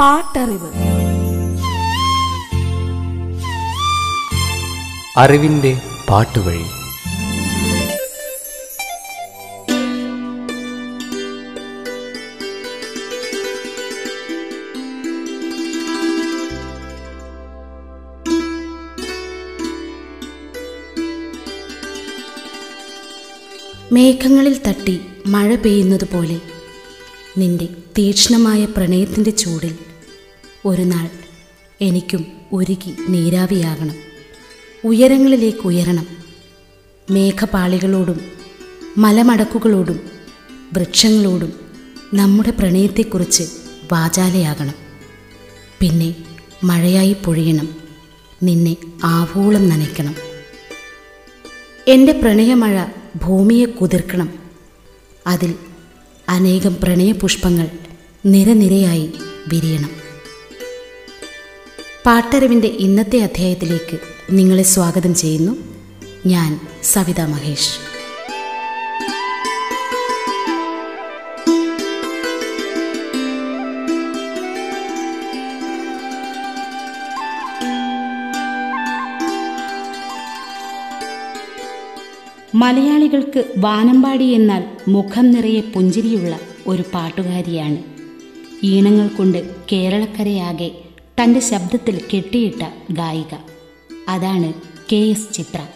പാട്ടറിവ്. അറിവിന്റെ പാട്ടുവഴി. മേഘങ്ങളിൽ തട്ടി മഴ പെയ്യുന്നത് പോലെ നിന്റെ തീക്ഷ്ണമായ പ്രണയത്തിന്റെ ചൂടിൽ ഒരു നാൾ എനിക്കും ഒരുകി നീരാവിയാകണം. ഉയരങ്ങളിലേക്ക് ഉയരണം. മേഘപാളികളോടും മലമടക്കുകളോടും വൃക്ഷങ്ങളോടും നമ്മുടെ പ്രണയത്തെക്കുറിച്ച് വാചാലയാകണം. പിന്നെ മഴയായി പൊഴിയണം. നിന്നെ ആവോളം നനയ്ക്കണം. എന്റെ പ്രണയമഴ ഭൂമിയെ കുതിർക്കണം. അതിൽ അനേകം പ്രണയപുഷ്പങ്ങൾ നിരനിരയായി വിരിയണം. പാട്ടറിവിന്റെ ഇന്നത്തെ അധ്യായത്തിലേക്ക് നിങ്ങളെ സ്വാഗതം ചെയ്യുന്നു. ഞാൻ സവിതാ മഹേഷ്. മലയാളികൾക്ക് വാനമ്പാടി എന്നാൽ മുഖം നിറയെ പുഞ്ചിരിയുള്ള ഒരു പാട്ടുകാരിയാണ്. ഈണങ്ങൾ കൊണ്ട് കേരളക്കരയാകെ തന്റെ ശബ്ദത്തിൽ കെട്ടിയിട്ട ഗായിക. അതാണ് കെ എസ് ചിത്ര.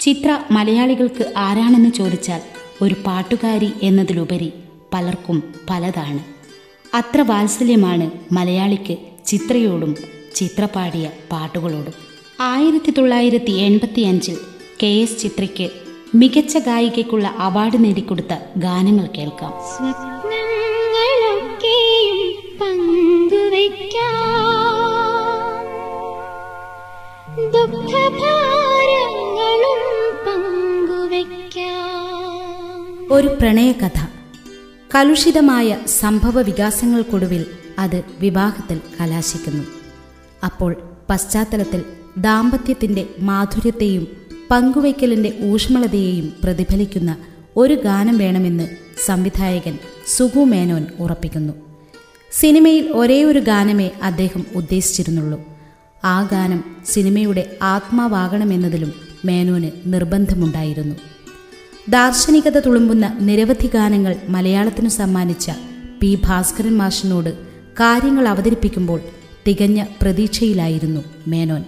ചിത്ര മലയാളികൾക്ക് ആരാണെന്ന് ചോദിച്ചാൽ ഒരു പാട്ടുകാരി എന്നതിലുപരി പലർക്കും പലതാണ്. അത്ര വാത്സല്യമാണ് മലയാളിക്ക് ചിത്രയോടും ചിത്ര പാടിയ പാട്ടുകളോടും. ആയിരത്തി തൊള്ളായിരത്തി എൺപത്തി അഞ്ചിൽ കെ എസ് ചിത്രയ്ക്ക് മികച്ച ഗായികയ്ക്കുള്ള അവാർഡ് നേടിക്കൊടുത്ത ഗാനങ്ങൾ കേൾക്കാം. ഒരു പ്രണയകഥ. കലുഷിതമായ സംഭവ വികാസങ്ങൾക്കൊടുവിൽ അത് വിവാഹത്തിൽ കലാശിക്കുന്നു. അപ്പോൾ പശ്ചാത്തലത്തിൽ ദാമ്പത്യത്തിന്റെ മാധുര്യത്തെയും പങ്കുവയ്ക്കലിന്റെ ഊഷ്മളതയെയും പ്രതിഫലിക്കുന്ന ഒരു ഗാനം വേണമെന്ന് സംവിധായകൻ സുഗു മേനോൻ ഉറപ്പിക്കുന്നു. സിനിമയിൽ ഒരേ ഒരു ഗാനമേ അദ്ദേഹം ഉദ്ദേശിച്ചിരുന്നുള്ളൂ. ആ ഗാനം സിനിമയുടെ ആത്മാവാകണമെന്നതിലും മേനോന് നിർബന്ധമുണ്ടായിരുന്നു. ദാർശനികത തുളുമ്പുന്ന നിരവധി ഗാനങ്ങൾ മലയാളത്തിനു സമ്മാനിച്ച പി ഭാസ്കരൻ മാഷിനോട് കാര്യങ്ങൾ അവതരിപ്പിക്കുമ്പോൾ തികഞ്ഞ പ്രതീക്ഷയിലായിരുന്നു മേനോൻ.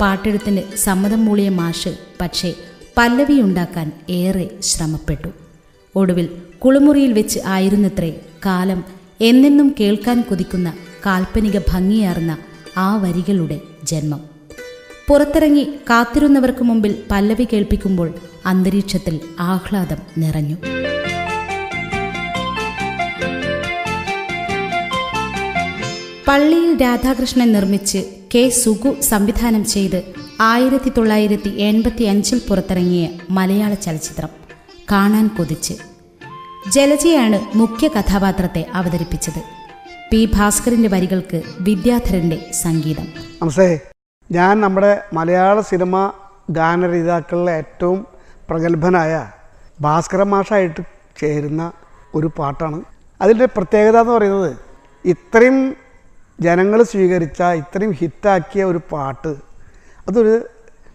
പാട്ടെഴുത്തിന് സമ്മതം മൂളിയ മാഷ് പക്ഷേ പല്ലവി ഉണ്ടാക്കാൻ ഏറെ ശ്രമപ്പെട്ടു. ഒടുവിൽ കുളിമുറിയിൽ വെച്ച് ആയിരുന്നത്രേ കാലം എന്നെന്നും കേൾക്കാൻ കൊതിക്കുന്ന കാൽപ്പനിക ഭംഗിയാർന്ന ആ വരികളുടെ ജന്മം. പുറത്തിറങ്ങി കാത്തിരുന്നവർക്ക് മുമ്പിൽ പല്ലവി കേൾപ്പിക്കുമ്പോൾ അന്തരീക്ഷത്തിൽ ആഹ്ലാദം നിറഞ്ഞു. പള്ളിയിൽ രാധാകൃഷ്ണൻ നിർമ്മിച്ച് കെ സുഗു സംവിധാനം ചെയ്ത് ആയിരത്തി തൊള്ളായിരത്തി എൺപത്തി അഞ്ചിൽ പുറത്തിറങ്ങിയ മലയാള ചലച്ചിത്രം കാണാൻ കൊതിച്ച്. ജലജയാണ് മുഖ്യ കഥാപാത്രത്തെ അവതരിപ്പിച്ചത്. പി ഭാസ്കറിന്റെ വരികൾക്ക് വിദ്യാധരന്റെ സംഗീതം. നമസ്തേ ഞാൻ നമ്മുടെ മലയാള സിനിമ ഗാനരചയിതാക്കളിലെ ഏറ്റവും പ്രഗത്ഭനായ ഭാസ്കര മാഷായിട്ട് ചേരുന്ന ഒരു പാട്ടാണ്. അതിന്റെ പ്രത്യേകത എന്ന് പറയുന്നത് ഇത്രയും ജനങ്ങൾ സ്വീകരിച്ച ഇത്രയും ഹിറ്റാക്കിയ ഒരു പാട്ട്. അതൊരു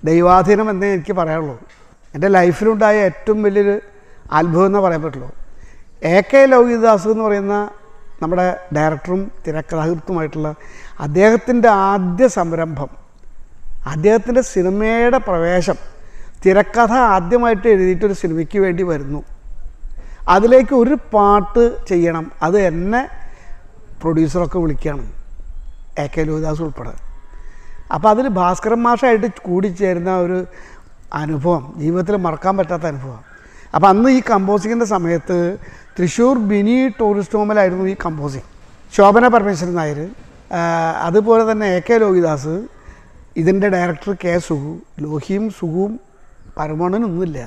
ദൈവാധീനം എന്നേ എനിക്ക് പറയാനുള്ളൂ. എന്റെ ലൈഫിലുണ്ടായ ഏറ്റവും വലിയൊരു അത്ഭുതം എന്ന് പറയാൻ പറ്റുള്ളൂ എ കെ ലോഹിദാസ് എന്ന് പറയുന്ന നമ്മുടെ ഡയറക്ടറും തിരക്കഥാകൃത്തുമായിട്ടുള്ള അദ്ദേഹത്തിന്റെ ആദ്യ സംരംഭം അദ്ദേഹത്തിന്റെ സിനിമയുടെ പ്രവേശം തിരക്കഥ ആദ്യമായിട്ട് എഴുതിയിട്ടൊരു സിനിമയ്ക്ക് വേണ്ടി വരുന്നു. അതിലേക്ക് ഒരു പാട്ട് ചെയ്യണം. അത് എന്നെ പ്രൊഡ്യൂസറൊക്കെ വിളിക്കുകയാണ്. എ കെ ലോഹിദാസ് ഉൾപ്പെടെ അപ്പോൾ അതിൽ ഭാസ്കരൻ മാഷായിട്ട് കൂടിച്ചേരുന്ന ഒരു അനുഭവം ജീവിതത്തിൽ മറക്കാൻ പറ്റാത്ത അനുഭവം. അപ്പോൾ അന്ന് ഈ കമ്പോസിങ്ങിന്റെ സമയത്ത് തൃശ്ശൂർ ബിനി ടൂറിസ്റ്റ് ഹോമിലായിരുന്നു ഈ കമ്പോസിങ്. ശോഭന പരമേശ്വരൻ നായർ അതുപോലെ തന്നെ എ കെ ലോഹിദാസ് ഇതിന്റെ ഡയറക്ടർ കെ സുഹു ലോഹിയും സുഹുവും പരമോണനൊന്നുമില്ല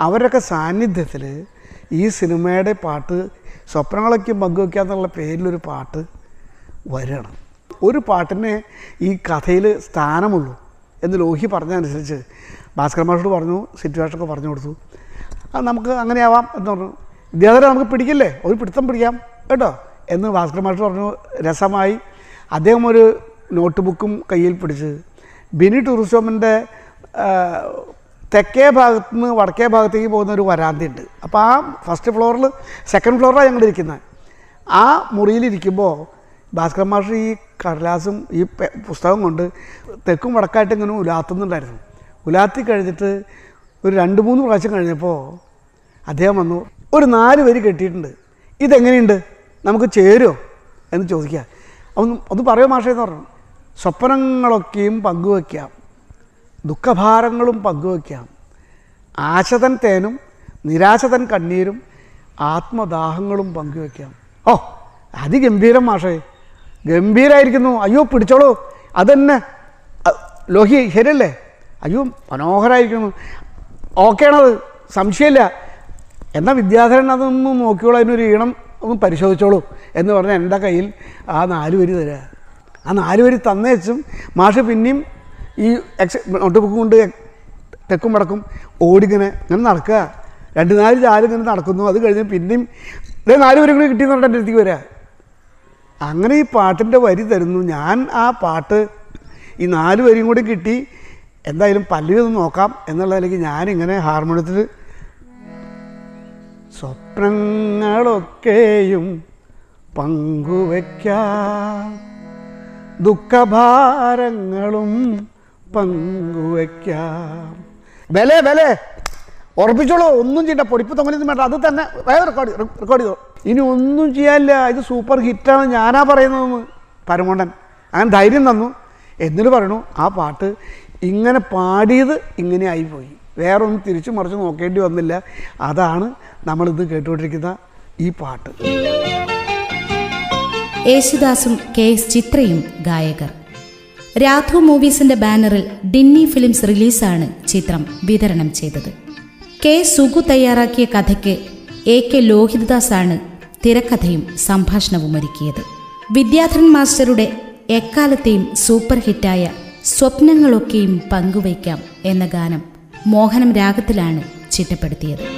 അവരൊക്കെ സാന്നിധ്യത്തിൽ ഈ സിനിമയുടെ പാട്ട് സ്വപ്നങ്ങളൊക്കെ പങ്കുവെക്കുക എന്നുള്ള പേരിലൊരു പാട്ട് വരികയാണ്. ഒരു പാട്ടിന് ഈ കഥയിൽ സ്ഥാനമുള്ളൂ എന്ന് ലോഹി പറഞ്ഞതനുസരിച്ച് ഭാസ്കർ മാഷോട് പറഞ്ഞു സിറ്റുവേഷനൊക്കെ പറഞ്ഞു കൊടുത്തു. അത് നമുക്ക് അങ്ങനെയാവാം എന്ന് പറഞ്ഞു. ഇദ്ദേഹത്തെ നമുക്ക് പിടിക്കില്ലേ? ഒരു പിടുത്തം പിടിക്കാം കേട്ടോ? എന്ന് ഭാസ്കർ മാഷ് പറഞ്ഞു. രസമായി അദ്ദേഹം ഒരു നോട്ട് ബുക്കും കയ്യിൽ പിടിച്ച് ബിനി ടൂറിസമിന്റെ തെക്കേ ഭാഗത്ത് നിന്ന് വടക്കേ ഭാഗത്തേക്ക് പോകുന്ന ഒരു വരാന്തയുണ്ട്. അപ്പോൾ ആ ഫസ്റ്റ് ഫ്ലോറിൽ സെക്കൻഡ് ഫ്ലോറിലാണ് ഞങ്ങൾ ഇരിക്കുന്നത് ആ മുറിയിലിരിക്കുമ്പോൾ ഭാസ്കർ മാഷ് ഈ കടലാസും ഈ പുസ്തകം കൊണ്ട് തെക്കും വടക്കായിട്ട് ഇങ്ങനെ ഉലാത്തുന്നുണ്ടായിരുന്നു. ഉലാത്തി കഴിഞ്ഞിട്ട് ഒരു രണ്ട് മൂന്ന് പ്രാവശ്യം കഴിഞ്ഞപ്പോൾ അദ്ദേഹം വന്നു ഒരു നാല് വരി കെട്ടിയിട്ടുണ്ട്. ഇതെങ്ങനെയുണ്ട്? നമുക്ക് ചേരുമോ എന്ന് ചോദിക്കുക. ഒന്ന് ഒന്ന് പറയുമോ മാഷേ? എന്ന് പറഞ്ഞു. സ്വപ്നങ്ങളൊക്കെയും പങ്കുവയ്ക്കാം. ദുഃഖഭാരങ്ങളും പങ്കുവയ്ക്കാം. ആശതൻ തേനും നിരാശതൻ കണ്ണീരും ആത്മദാഹങ്ങളും പങ്കുവയ്ക്കാം. ഓ അതിഗംഭീരം മാഷേ. ഗംഭീരമായിരിക്കുന്നു അയ്യോ പിടിച്ചോളൂ. അതന്നെ. ലോഹി ശരിയല്ലേ? അയ്യോ മനോഹരമായിരിക്കുന്നു ഓക്കെയാണത് സംശയമില്ല. എന്നാൽ വിദ്യാധരൻ അതൊന്ന് നോക്കിയോളൂ അതിനൊരു ഈണം ഒന്ന് പരിശോധിച്ചോളൂ എന്ന് പറഞ്ഞാൽ എന്റെ കയ്യിൽ ആ നാല് വരി തരാ. ആ നാല് വരി തന്നേച്ചും മാഷ് പിന്നെയും ഈ എക്സ് നോട്ട് ബുക്ക് കൊണ്ട് തെക്കും വടക്കും ഓടിങ്ങനെ ഇങ്ങനെ നടക്കുക. രണ്ട് നാല് ചാലും ഇങ്ങനെ നടക്കുന്നു. അത് കഴിഞ്ഞ് പിന്നെയും ഇതേ നാല് വരി കൂടി കിട്ടിയെന്ന് പറഞ്ഞിട്ട് എന്റെ അടുത്തേക്ക് വരിക അങ്ങനെ ഈ പാട്ടിന്റെ വരി തരുന്നു. ഞാൻ ആ പാട്ട് ഈ നാല് വരിയും കൂടി കിട്ടി. എന്തായാലും പല്ലവി നോക്കാം എന്നുള്ളതിലേക്ക് ഞാനിങ്ങനെ ഹാർമോണിയത്തിൽ സ്വപ്നങ്ങളൊക്കെയും പങ്കുവയ്ക്കാം. ദുഃഖഭാരങ്ങളും പങ്കുവയ്ക്കാം. വില വില ഉറപ്പിച്ചോളൂ. ഒന്നും ചെയ്യണ്ട. പൊടിപ്പ് തൊങ്ങലൊന്നും വേണ്ട അത് തന്നെ. വേറെ റെക്കോർഡ് റെക്കോർഡ് ചെയ്തോ. ഇനി ഒന്നും ചെയ്യാനില്ല. ഇത് സൂപ്പർ ഹിറ്റാണ് ഞാനാ പറയുന്നതെന്ന് പരമോണ്ടൻ. അങ്ങനെ ധൈര്യം തന്നു. എന്നിട്ട് പറയണു ആ പാട്ട് ഇങ്ങനെ പാടിയത് ഇങ്ങനെ ആയിപ്പോയി. വേറെ ഒന്നും തിരിച്ചു മറിച്ച് നോക്കേണ്ടി വന്നില്ല. അതാണ് നമ്മളിത് കേട്ടുകൊണ്ടിരിക്കുന്ന ഈ പാട്ട്. യേശുദാസും കെ എസ് ചിത്രയും ഗായകർ. രാധു മൂവീസിന്റെ ബാനറിൽ ഡിന്നി ഫിലിംസ് റിലീസാണ് ചിത്രം വിതരണം ചെയ്തത്. കെ സുഗു തയ്യാറാക്കിയ കഥയ്ക്ക് എ കെ ലോഹിതദാസാണ് തിരക്കഥയും സംഭാഷണവും ഒരുക്കിയത്. വിദ്യാധരൻ മാസ്റ്ററുടെ എക്കാലത്തെയും സൂപ്പർ ഹിറ്റായ സ്വപ്നങ്ങളൊക്കെയും പങ്കുവയ്ക്കാം എന്ന ഗാനം മോഹനം രാഗത്തിലാണ് ചിട്ടപ്പെടുത്തിയത്.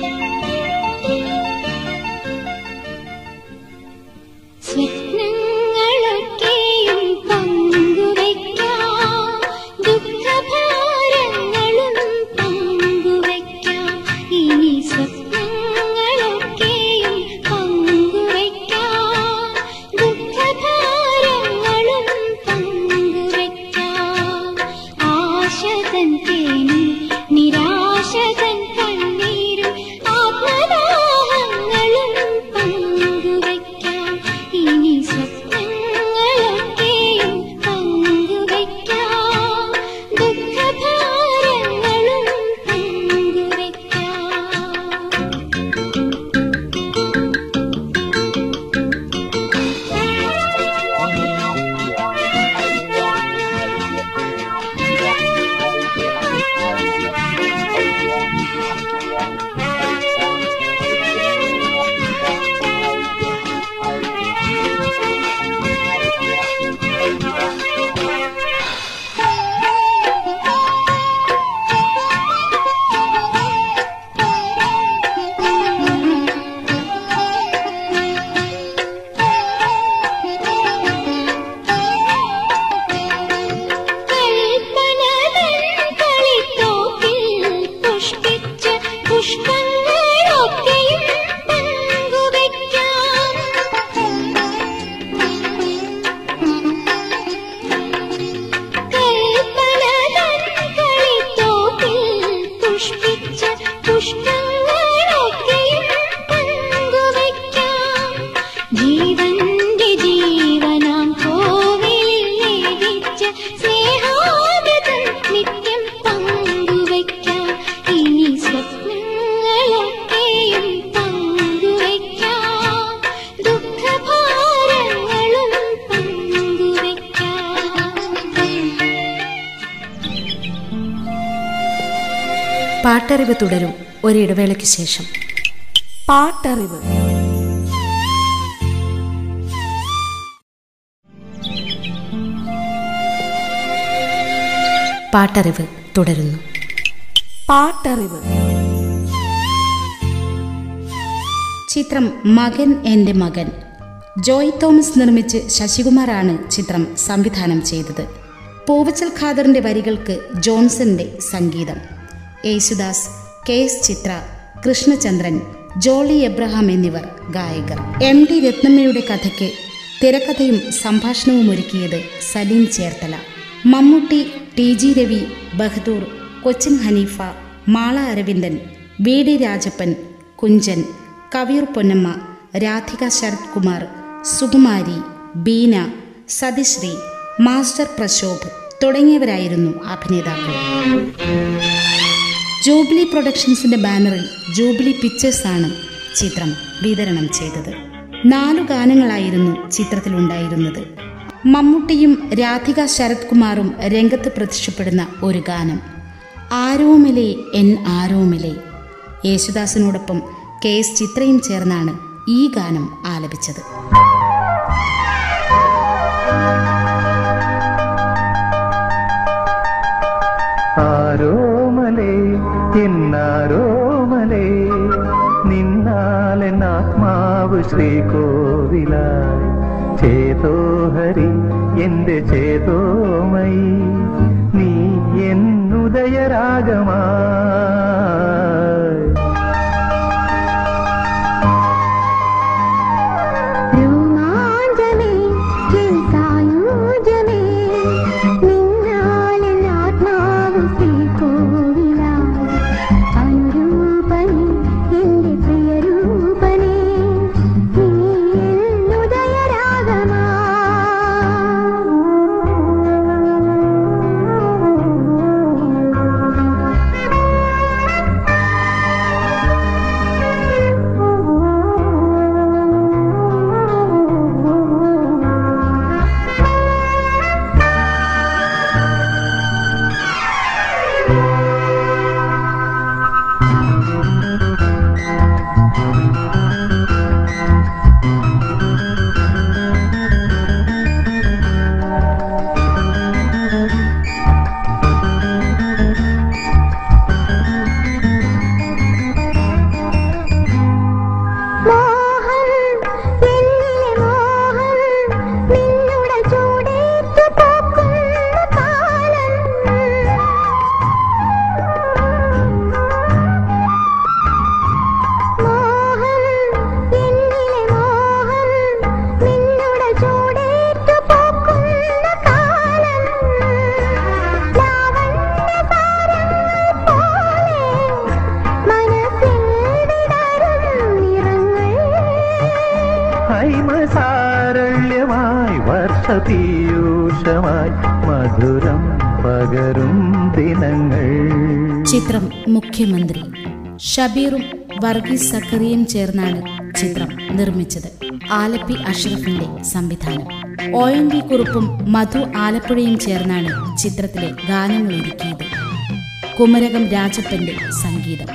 പാട്ടറിവ് തുടരും ഒരിടവേളയ്ക്ക് ശേഷം. പാട്ടറിവ്. പാട്ടറിവ് തുടരുന്നു. പാട്ടറിവ്. ചിത്രം മകൻ എന്റെ മകൻ. ജോയ് തോമസ് നിർമ്മിച്ച് ശശികുമാറാണ് ചിത്രം സംവിധാനം ചെയ്തത്. പൂവച്ചൽ ഖാദറിന്റെ വരികൾക്ക് ജോൺസന്റെ സംഗീതം. യേശുദാസ് കെ എസ് ചിത്ര കൃഷ്ണചന്ദ്രൻ ജോളി എബ്രഹാം എന്നിവർ ഗായകർ. എം ഡി രത്നമ്മയുടെ കഥയ്ക്ക് തിരക്കഥയും സംഭാഷണവും ഒരുക്കിയത് Salim Cherthala. Mammootty T G Ravi Bahadur Cochin Haneefa Mala Aravindan V D Rajappan Kunchan Kaviyoor Ponnamma Radhika Sarath Kumar Sukumari Beena Sathisree master Prashobh തുടങ്ങിയവരായിരുന്നു അഭിനേതാക്കൾ. ജൂബിലി പ്രൊഡക്ഷൻസിന്റെ ബാനറിൽ ജൂബിലി പിക്ചേഴ്സ് ആണ് ചിത്രം വിതരണം ചെയ്തത്. നാലു ഗാനങ്ങളായിരുന്നു ചിത്രത്തിലുണ്ടായിരുന്നത്. മമ്മൂട്ടിയും രാധിക ശരത് കുമാറും രംഗത്ത് പ്രത്യക്ഷപ്പെടുന്ന ഒരു ഗാനം. ആരോമിലെ എൻ ആരോമിലെ. യേശുദാസിനോടൊപ്പം കെ എസ് ചിത്രയും ചേർന്നാണ് ഈ ഗാനം ആലപിച്ചത്. നിന്നാലെന്നാത്മാവ് ചേതോ ഹരി എന്റെ ചേതോമയി വർഷപീയൂഷമായി മധുരം പകരും ദിനങ്ങൾ. ചിത്രം മുഖ്യമന്ത്രി. ഷബീറും വർഗീസ് സക്കറിയും ചേർന്നാണ് ചിത്രം നിർമ്മിച്ചത്. ആലപ്പി അഷ്റഫിന്റെ സംവിധാനം. ഒ എൻ വി കുറുപ്പും മധു ആലപ്പുഴയും ചേർന്നാണ് ചിത്രത്തിലെ ഗാനങ്ങൾ ഒരുക്കിയത് കുമരകം രാജപ്പന്റെ സംഗീതം.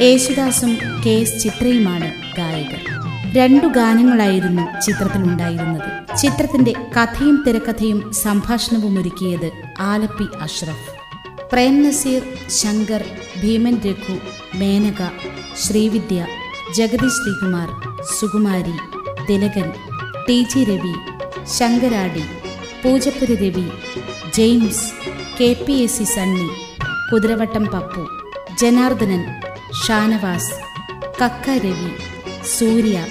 യേശുദാസും കെ എസ് ചിത്രയുമാണ് ഗായകർ. രണ്ടു ഗാനങ്ങളായിരുന്നു ചിത്രത്തിലുണ്ടായിരുന്നത്. ചിത്രത്തിന്റെ കഥയും തിരക്കഥയും സംഭാഷണവും ഒരുക്കിയത് Alleppey Ashraf. Prem Nazir Shankar Bheeman Raghu Menaka Srividya Jagathy Sreekumar Sukumari Thilakan T G Ravi Sankaradi Poojappura Ravi James K P S C Sunny Kuthiravattam Pappu Janardhanan Shanavas Kakka Ravi Surya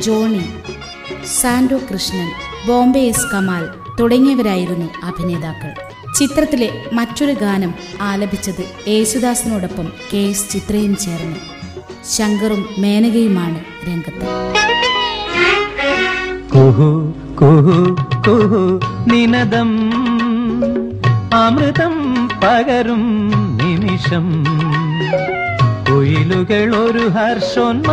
Johnny സാൻഡോ Krishnan Bombay S Kamal തുടങ്ങിയവരായിരുന്നു അഭിനേതാക്കൾ. ചിത്രത്തിലെ മറ്റൊരു ഗാനം ആലപിച്ചത് യേശുദാസിനോടൊപ്പം കെ എസ് ചിത്രയും ചേർന്നു. ശങ്കറും മേനകയുമാണ് രംഗത്ത്. നിനദം അമൃതം പകരും നിമിഷം. കുയിലുകൾ ഒരു ഹർഷോന്മാദത്തിൻ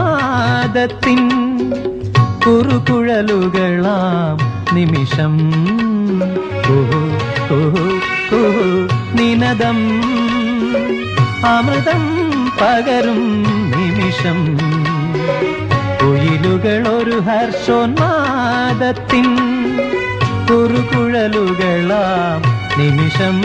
കുറുകുഴലുകളാം നിമിഷം. നിനദം. അമൃതം പകരും നിമിഷം. കുയിലുകൾ ഒരു ഹർഷോന്മാദത്തിൻ കുറുകുഴലുകളാം നിമിഷം.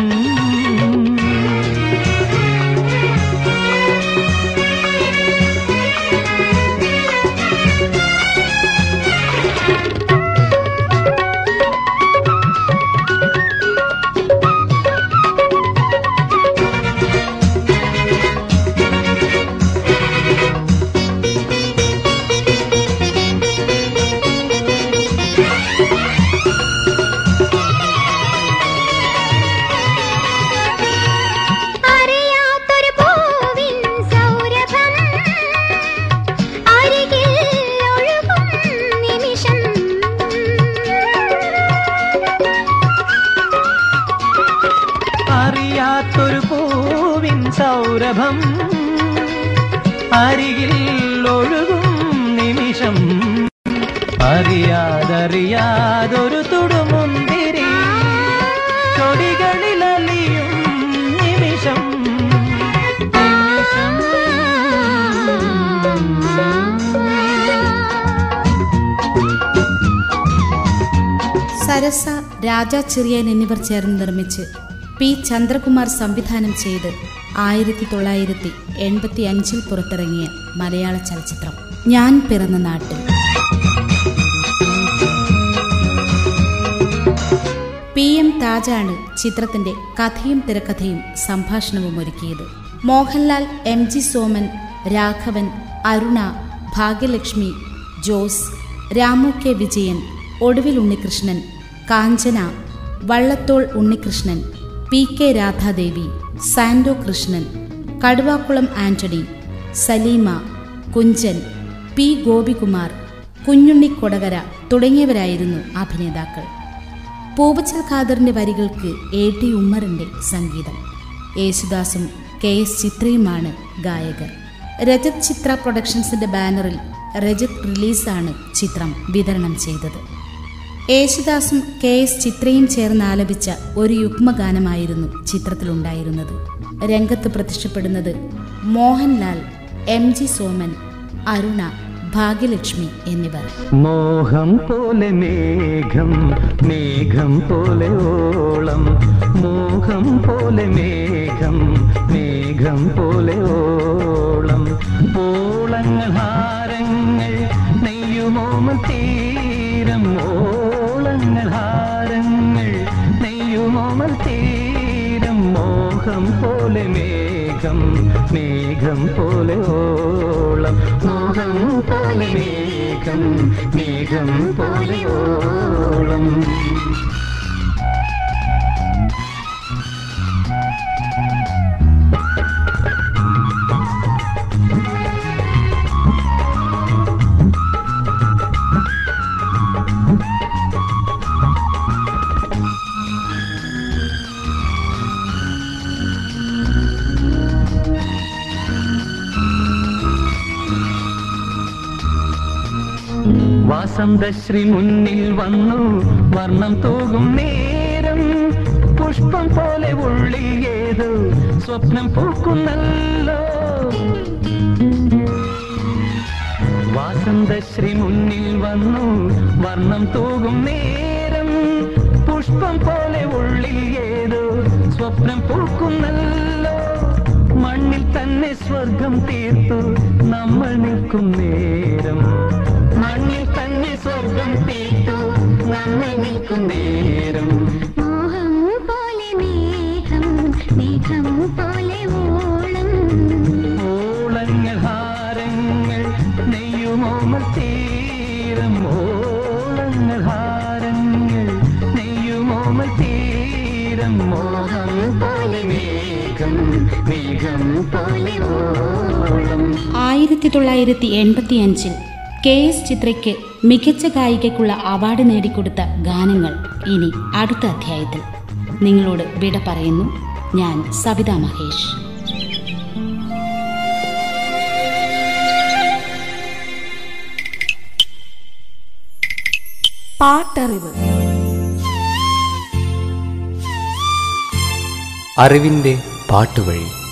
സരസ രാജാ ചെറിയൻ എന്നിവർ ചേർന്ന് നിർമ്മിച്ച് പി. ചന്ദ്രകുമാർ സംവിധാനം ചെയ്ത് ആയിരത്തി തൊള്ളായിരത്തി എൺപത്തി അഞ്ചിൽ പുറത്തിറങ്ങിയ മലയാള ചലച്ചിത്രം ഞാൻ പിറന്ന നാട്ടിൽ. പി. എം. താജാണ് ചിത്രത്തിന്റെ കഥയും തിരക്കഥയും സംഭാഷണവും ഒരുക്കിയത്. Mohanlal M. G. Soman Raghavan Aruna Bhagyalakshmi Jose Ramu K. Vijayan Oduvil Unnikrishnan Kanchana Vallathol Unnikrishnan P K Radhadevi Sandow Krishnan Kaduvakulam Antony Salima Kunchan P Gopikumar Kunjunni Kodakara തുടങ്ങിയവരായിരുന്നു അഭിനേതാക്കൾ. പൂവച്ചൽ ഖാദറിന്റെ വരികൾക്ക് A T ഉമ്മറിന്റെ സംഗീതം. യേശുദാസും K S ചിത്രയുമാണ് ഗായകർ. രജത് ചിത്ര പ്രൊഡക്ഷൻസിന്റെ ബാനറിൽ രജത് റിലീസാണ് ചിത്രം വിതരണം ചെയ്തത്. യേശുദാസും കെ എസ് ചിത്രയും ചേർന്ന് ആലപിച്ച ഒരു യുഗ്മഗാനമായിരുന്നു ചിത്രത്തിലുണ്ടായിരുന്നത്. രംഗത്ത് പ്രത്യക്ഷപ്പെടുന്നത് മോഹൻലാൽ എം ജി സോമൻ അരുണ ഭാഗ്യലക്ഷ്മി എന്നിവർ. മോഹം പോലെ മേഘം മേഘം പോലെ ഓളം. മോഹം പോലെ മേഘം മേഘം പോലെ ഓളം. ഓളങ്ങൾ ഹാരങ്ങൾ നെയ്യുമോമൽ തീരം ഓളങ്ങൾ ഹാരങ്ങൾ നെയ്യുമോമൽ തീരം മോഹം പോലെ മേഘം മേഘം പോലെ ഓളം മോഹം പോലെ മേഘം മേഘം പോലെ ഓളം വസന്തശ്രീ മുന്നിൽ വന്നു. വർണം തൂകും നേരം. പുഷ്പം പോലെ ഉള്ളിൽ ഏതോ സ്വപ്നം പൂക്കുന്നല്ലോ. വാസന്തശ്രീ മുന്നിൽ വന്നു. വർണം തൂകും നേരം. പുഷ്പം പോലെ ഉള്ളിൽ ഏതോ സ്വപ്നം പൂക്കുന്നല്ലോ. മണ്ണിൽ തന്നെ സ്വർഗം തീർത്തു. നമ്മൾ നിൽക്കും നേരം. സ്വർഗം തീർത്തു നമ്മൾ നിൽക്കും നേരം. മോഹം പോലെ മേഘം മേഘം പോലെ ഓളം ഓളങ്ങൾ ഹാരങ്ങൾ നെയ്യുമോമൽ തീരം ഓളങ്ങൾ ഹാരങ്ങൾ നെയ്യുമോമൽ തീരം മോഹം പോലെ മേഘം മേഘം പോലെ ഓളം ആയിരത്തി തൊള്ളായിരത്തി എൺപത്തി അഞ്ചിൽ കെ എസ് ചിത്രയ്ക്ക് മികച്ച ഗായികയ്ക്കുള്ള അവാർഡ് നേടിക്കൊടുത്ത ഗാനങ്ങൾ ഇനി അടുത്ത അധ്യായത്തിൽ. നിങ്ങളോട് വിട പറയുന്നു ഞാൻ സവിത മഹേഷ്. പാട്ടറിവ്. അറിവിന്റെ പാട്ടുവഴി.